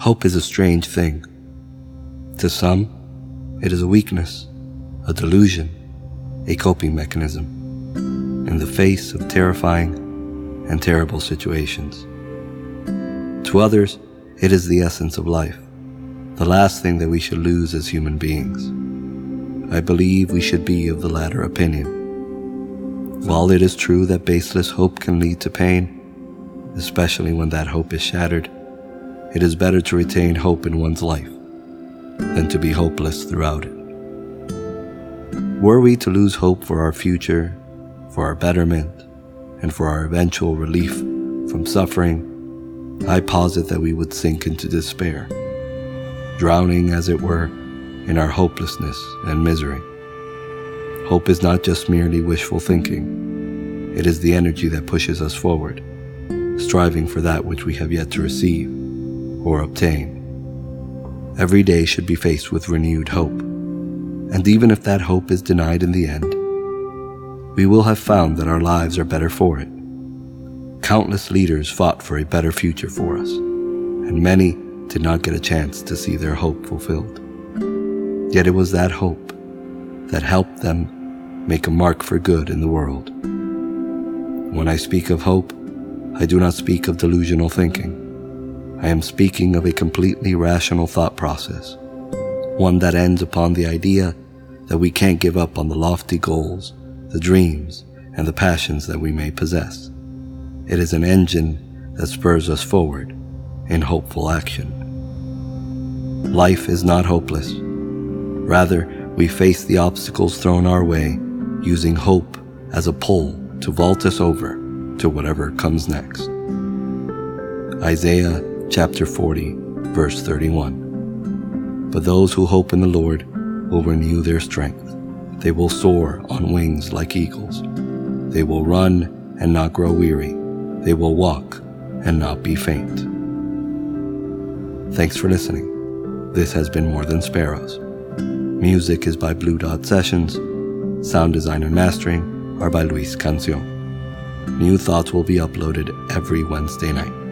Hope is a strange thing. To some, it is a weakness, a delusion, a coping mechanism in the face of terrifying and terrible situations. To others, it is the essence of life, the last thing that we should lose as human beings. I believe we should be of the latter opinion. While it is true that baseless hope can lead to pain, especially when that hope is shattered, it is better to retain hope in one's life than to be hopeless throughout it. Were we to lose hope for our future, for our betterment, and for our eventual relief from suffering, I posit that we would sink into despair, drowning, as it were, in our hopelessness and misery. Hope is not just merely wishful thinking, it is the energy that pushes us forward, striving for that which we have yet to receive or obtain. Every day should be faced with renewed hope, and even if that hope is denied in the end, we will have found that our lives are better for it. Countless leaders fought for a better future for us, and many did not get a chance to see their hope fulfilled. Yet it was that hope that helped them make a mark for good in the world. When I speak of hope, I do not speak of delusional thinking. I am speaking of a completely rational thought process, one that ends upon the idea that we can't give up on the lofty goals, the dreams, and the passions that we may possess. It is an engine that spurs us forward in hopeful action. Life is not hopeless. Rather, we face the obstacles thrown our way using hope as a pull to vault us over to whatever comes next. Isaiah chapter 40, verse 31. But those who hope in the Lord will renew their strength. They will soar on wings like eagles. They will run and not grow weary. They will walk and not be faint. Thanks for listening. This has been More Than Sparrows. Music is by Blue Dot Sessions Sound design and mastering are by Luis Cancion. New thoughts will be uploaded every Wednesday night.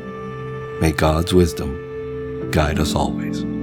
May God's wisdom guide us always.